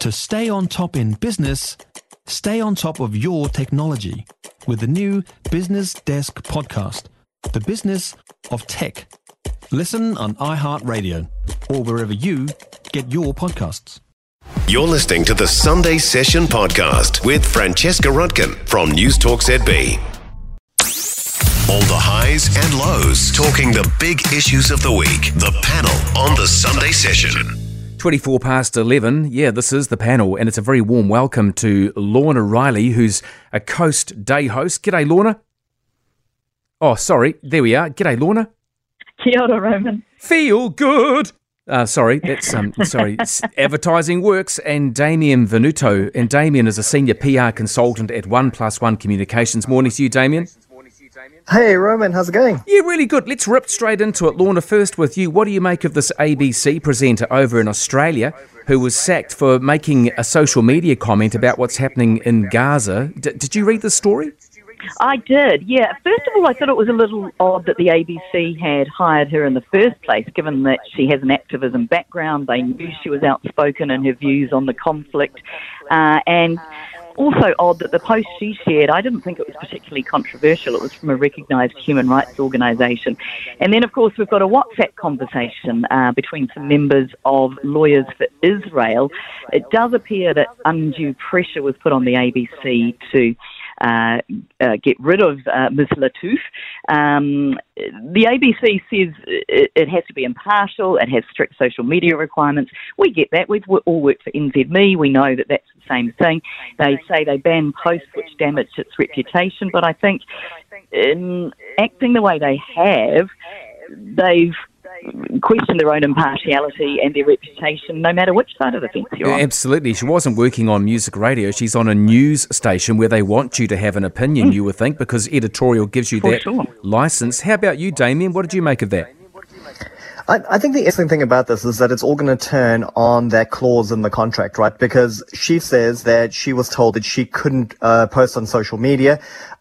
To stay on top in business, stay on top of your technology with the new Business Desk podcast, The Business of Tech. Listen on iHeartRadio or wherever you get your podcasts. You're listening to the Sunday Session podcast with Francesca Rudkin from News Talk ZB. All the highs and lows, talking the big issues of the week. The panel on the Sunday Session. 24 past 11. Yeah, this is the panel, and it's a very warm welcome to Lorna Riley, who's a Coast Day host. G'day, Lorna. Oh, sorry. There we are. G'day, Lorna. Kia ora, Roman. Feel good. Uh, sorry, that's um, sorry. Advertising works, and Damien Venuto, and Damien is a senior PR consultant at One Plus One Communications. Morning to you, Damien. Hey, Roman, how's it going? Yeah, really good. Let's rip straight into it. Lorna, first with you. What do you make of this ABC presenter over in Australia who was sacked for making a social media comment about what's happening in Gaza? D- did you read the story? I did, yeah. First of all, I thought it was a little odd that the ABC had hired her in the first place, given that she has an activism background. They knew she was outspoken in her views on the conflict. Uh, and also odd that the post she shared, I didn't think it was particularly controversial. It was from a recognised human rights organisation. And then, of course, we've got a WhatsApp conversation uh, between some members of Lawyers for Israel. It does appear that undue pressure was put on the ABC to uh, uh, get rid of uh, Ms. Lattouf. Um, the ABC says it, it, has to be impartial, it has strict social media requirements. We get that. We've all worked for NZME. We know that that's the same thing. They say they ban posts which damage its reputation, but I think in acting the way they have, they've question their own impartiality and their reputation, no matter which side of the fence you're on. Absolutely. She wasn't working on music radio. She's on a news station where they want you to have an opinion, mm. you would think, because editorial gives you For that sure. license. How about you, Damien? What did you make of that? I, I think the interesting thing about this is that it's all going to turn on that clause in the contract, right? Because she says that she was told that she couldn't uh, post on social media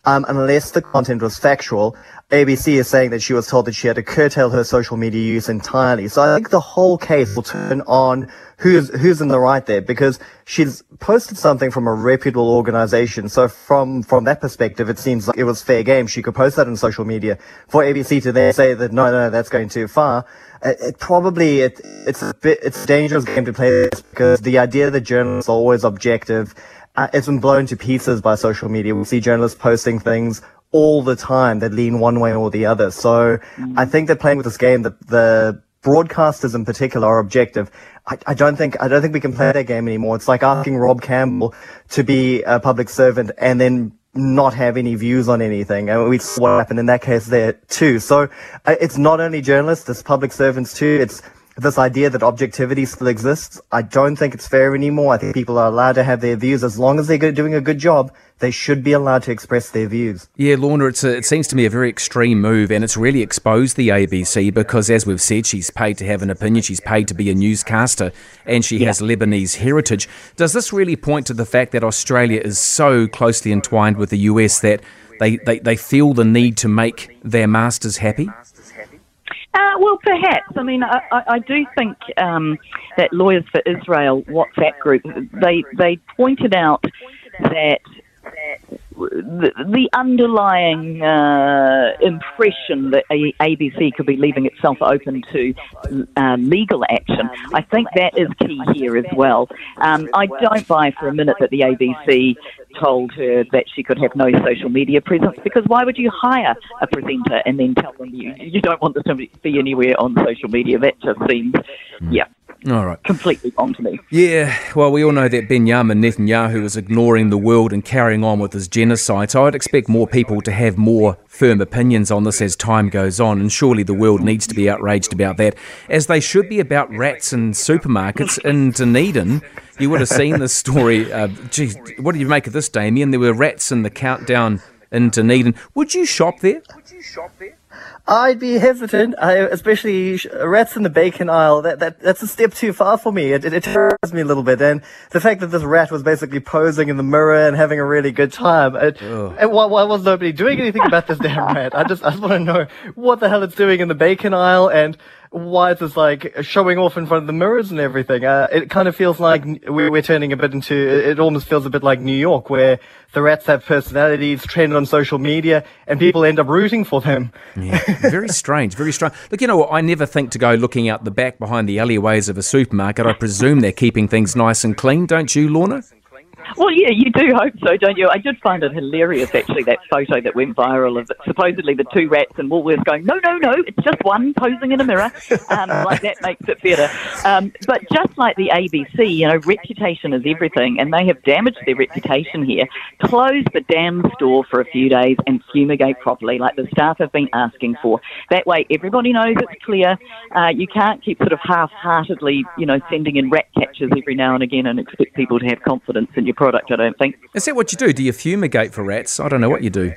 um, unless the content was factual. ABC is saying that she was told that she had to curtail her social media use entirely. So I think the whole case will turn on who's who's in the right there because she's posted something from a reputable organization. So from from that perspective, it seems like it was fair game. She could post that on social media. For ABC to then say that no, no, that's going too far, it, it probably it, it's a bit it's a dangerous game to play because the idea that journalists are always objective. Uh, it's been blown to pieces by social media. We see journalists posting things all the time that lean one way or the other. So mm. I think they're playing with this game that the broadcasters in particular are objective. I, I, don't think I don't think we can play that game anymore. It's like asking Rob Campbell to be a public servant and then not have any views on anything. And we saw what happened in that case there too. So uh, it's not only journalists, it's public servants too. It's this idea that objectivity still exists. I don't think it's fair anymore. I think people are allowed to have their views as long as they're doing a good job. They should be allowed to express their views. Yeah, Lorna, it's a, it seems to me a very extreme move, and it's really exposed the ABC because, as we've said, she's paid to have an opinion, she's paid to be a newscaster, and she yeah. has Lebanese heritage. Does this really point to the fact that Australia is so closely entwined with the US that they, they, they feel the need to make their masters happy? Uh, well, perhaps. I mean, I, I do think um, that Lawyers for Israel WhatsApp group they they pointed out that the, the underlying uh, impression that ABC could be leaving itself open to uh, legal action, I think that is key here as well. Um, I don't buy for a minute that the ABC told her that she could have no social media presence because why would you hire a presenter and then tell them you, you don't want this to be anywhere on social media? That just seems, yeah, all right. Completely wrong to me. Yeah, well, we all know that Benjamin Netanyahu is ignoring the world and carrying on with his genocide, so I'd expect more people to have more firm opinions on this as time goes on, and surely the world needs to be outraged about that, as they should be about rats in supermarkets in Dunedin. You would have seen this story. Uh, geez, what do you make of this, Damien? There were rats in the Countdown in Dunedin. Would you shop there? Would you shop there? I'd be hesitant, I, especially rats in the bacon aisle. That, that that's a step too far for me. It, it, it terrifies me a little bit. And the fact that this rat was basically posing in the mirror and having a really good time. It, and why, why was nobody doing anything about this damn rat? I just I just want to know what the hell it's doing in the bacon aisle. And why is this like showing off in front of the mirrors and everything? Uh, it kind of feels like we're, we're turning a bit into, it almost feels a bit like New York, where the rats have personalities, trend on social media, and people end up rooting for them. Yeah, very strange, very strange. Look, you know what? I never think to go looking out the back behind the alleyways of a supermarket. I presume they're keeping things nice and clean, don't you, Lorna? Well, yeah, you do hope so, don't you? I did find it hilarious, actually, that photo that went viral of supposedly the two rats and Woolworths going, no, no, no, it's just one posing in a mirror. Um, like that makes it better. Um, but just like the ABC, you know, reputation is everything, and they have damaged their reputation here. Close the damn store for a few days and fumigate properly, like the staff have been asking for. That way, everybody knows it's clear. Uh, you can't keep sort of half-heartedly, you know, sending in rat catchers every now and again and expect people to have confidence in your product, I don't think. Is that what you do? Do you fumigate for rats? I don't know what you do.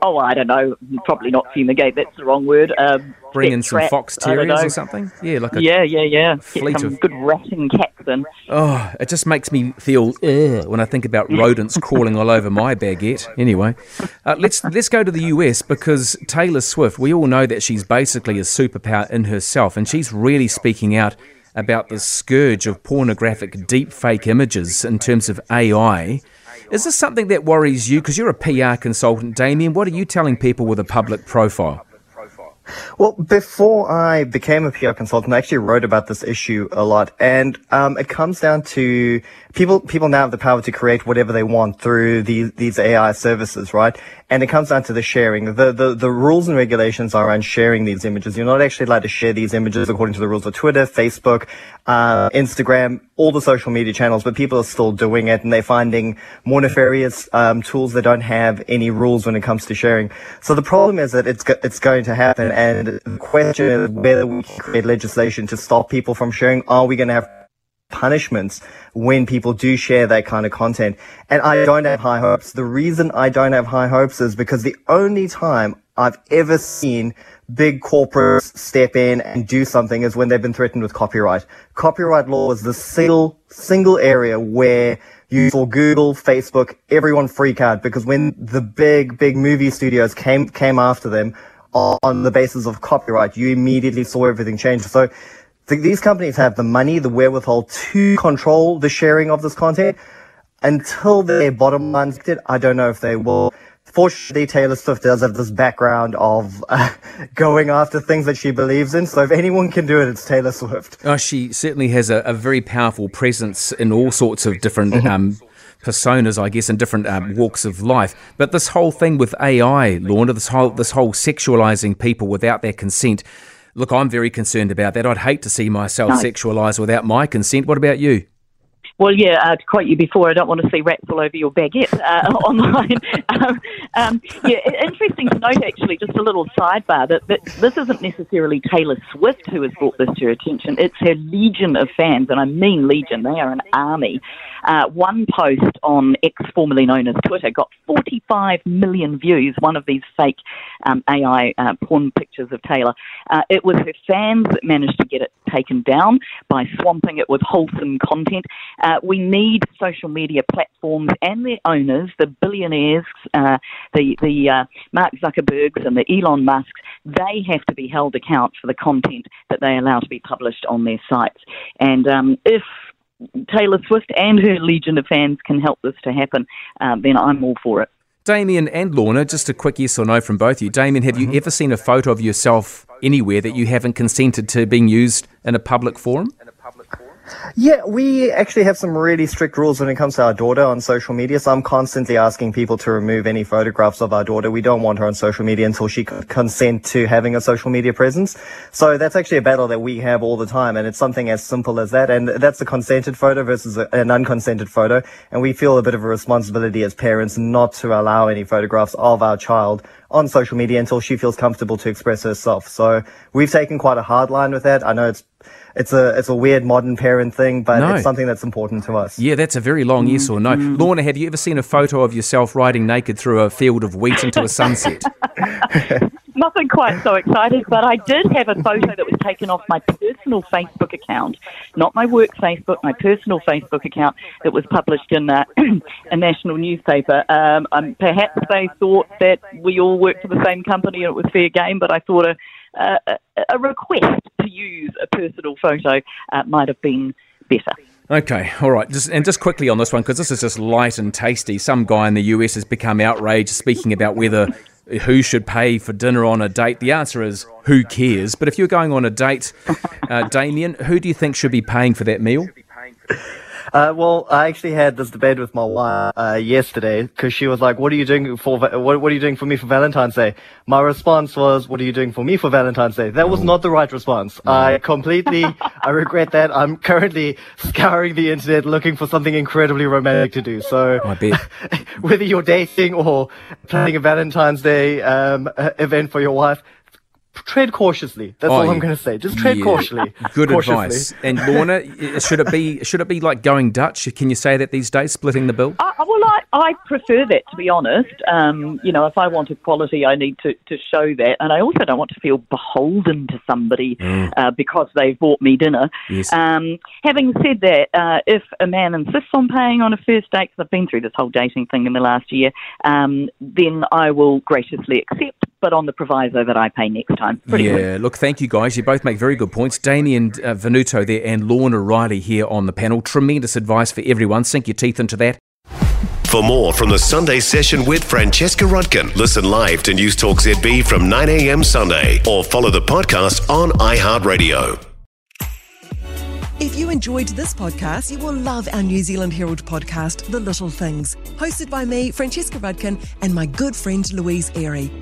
Oh, I don't know. Probably not fumigate. That's the wrong word. Um, Bring in some rats, fox terriers or something. Yeah, like a yeah, yeah, yeah. Get some of... good ratting cats in. Oh, it just makes me feel Ugh, when I think about rodents crawling all over my baguette. Anyway, uh, let's let's go to the US because Taylor Swift. We all know that she's basically a superpower in herself, and she's really speaking out about the scourge of pornographic deepfake images in terms of AI. Is this something that worries you? Because you're a PR consultant, Damien. What are you telling people with a public profile? Well, before I became a PR consultant, I actually wrote about this issue a lot, and um, it comes down to people. People now have the power to create whatever they want through these these AI services, right? And it comes down to the sharing. The, the the rules and regulations are around sharing these images. You're not actually allowed to share these images according to the rules of Twitter, Facebook, uh, Instagram, all the social media channels, but people are still doing it and they're finding more nefarious um, tools that don't have any rules when it comes to sharing. So the problem is that it's go- it's going to happen, and the question is whether we can create legislation to stop people from sharing. Are we going to have punishments when people do share that kind of content? And I don't have high hopes. The reason I don't have high hopes is because the only time I've ever seen big corporates step in and do something is when they've been threatened with copyright. Copyright law is the single, single area where you saw Google, Facebook, everyone freak out because when the big, big movie studios came, came after them on the basis of copyright, you immediately saw everything change. So these companies have the money, the wherewithal to control the sharing of this content. Until their bottom line's hit, I don't know if they will. Fortunately, Taylor Swift does have this background of uh, going after things that she believes in. So if anyone can do it, it's Taylor Swift. Oh, she certainly has a, a very powerful presence in all sorts of different mm-hmm. um, personas, I guess, in different um, walks of life. But this whole thing with AI, Lorna, this whole this whole sexualizing people without their consent. Look, I'm very concerned about that. I'd hate to see myself no. sexualized without my consent. What about you? Well, yeah, uh, to quote you before, I don't want to see rats all over your baguette uh, online. um, um, yeah, interesting to note, actually, just a little sidebar, that, that this isn't necessarily Taylor Swift who has brought this to her attention. It's her legion of fans, and I mean legion. They are an army. Uh, one post on X, formerly known as Twitter, got 45 million views, one of these fake um, AI uh, porn pictures of Taylor. Uh, it was her fans that managed to get it taken down by swamping it with wholesome content. Uh, we need social media platforms and their owners, the billionaires, uh, the, the uh, Mark Zuckerbergs and the Elon Musks, they have to be held account for the content that they allow to be published on their sites. And um, if Taylor Swift and her legion of fans can help this to happen, uh, then I'm all for it. Damien and Lorna, just a quick yes or no from both of you. Damien, have mm-hmm. you ever seen a photo of yourself anywhere that you haven't consented to being used in a public forum? Yeah, we actually have some really strict rules when it comes to our daughter on social media. So I'm constantly asking people to remove any photographs of our daughter. We don't want her on social media until she consent to having a social media presence. So that's actually a battle that we have all the time. And it's something as simple as that. And that's a consented photo versus a, an unconsented photo. And we feel a bit of a responsibility as parents not to allow any photographs of our child on social media until she feels comfortable to express herself. So we've taken quite a hard line with that. I know it's it's a it's a weird modern parent thing, but no. it's something that's important to us. Yeah, that's a very long yes or no. Mm. Lorna, have you ever seen a photo of yourself riding naked through a field of wheat into a sunset? nothing quite so exciting, but I did have a photo that was taken off my personal Facebook account, not my work Facebook, my personal Facebook account that was published in a, a national newspaper. Um, um, perhaps they thought that we all worked for the same company and it was fair game, but I thought a, a, a request to use a personal photo uh, might have been better. Okay, all right. Just, and just quickly on this one, because this is just light and tasty. Some guy in the US has become outraged speaking about whether who should pay for dinner on a date. The answer is who cares. But if you're going on a date, uh, Damien, who do you think should be paying for that meal? Uh, well, I actually had this debate with my wife uh, yesterday because she was like, "What are you doing for? What, what, are you doing for me for Valentine's Day?" My response was, "What are you doing for me for Valentine's Day?" That was not the right response. I completely, I regret that. I'm currently scouring the internet looking for something incredibly romantic to do. So, whether you're dating or planning a Valentine's Day um, event for your wife, tread cautiously. That's oh, all I'm going to say. Just tread yeah. cautiously. Good cautiously. advice. And Lorna, should it be should it be like going Dutch? Can you say that these days, splitting the bill? Uh, well, I, I prefer that to be honest. Um, you know, if I want equality, I need to, to show that, and I also don't want to feel beholden to somebody mm. uh, because they've bought me dinner. Yes. Um, having said that, uh, if a man insists on paying on a first date, because I've been through this whole dating thing in the last year, um, then I will graciously accept but on the proviso that I pay next time. Pretty yeah, good. look, thank you guys. You both make very good points. Damien uh, Venuto there and Lorna Riley here on the panel. Tremendous advice for everyone. Sink your teeth into that. For more from the Sunday session with Francesca Rudkin, listen live to News Talk ZB from 9 a.m. Sunday or follow the podcast on iHeartRadio. If you enjoyed this podcast, you will love our New Zealand Herald podcast, The Little Things, hosted by me, Francesca Rudkin, and my good friend Louise Airy.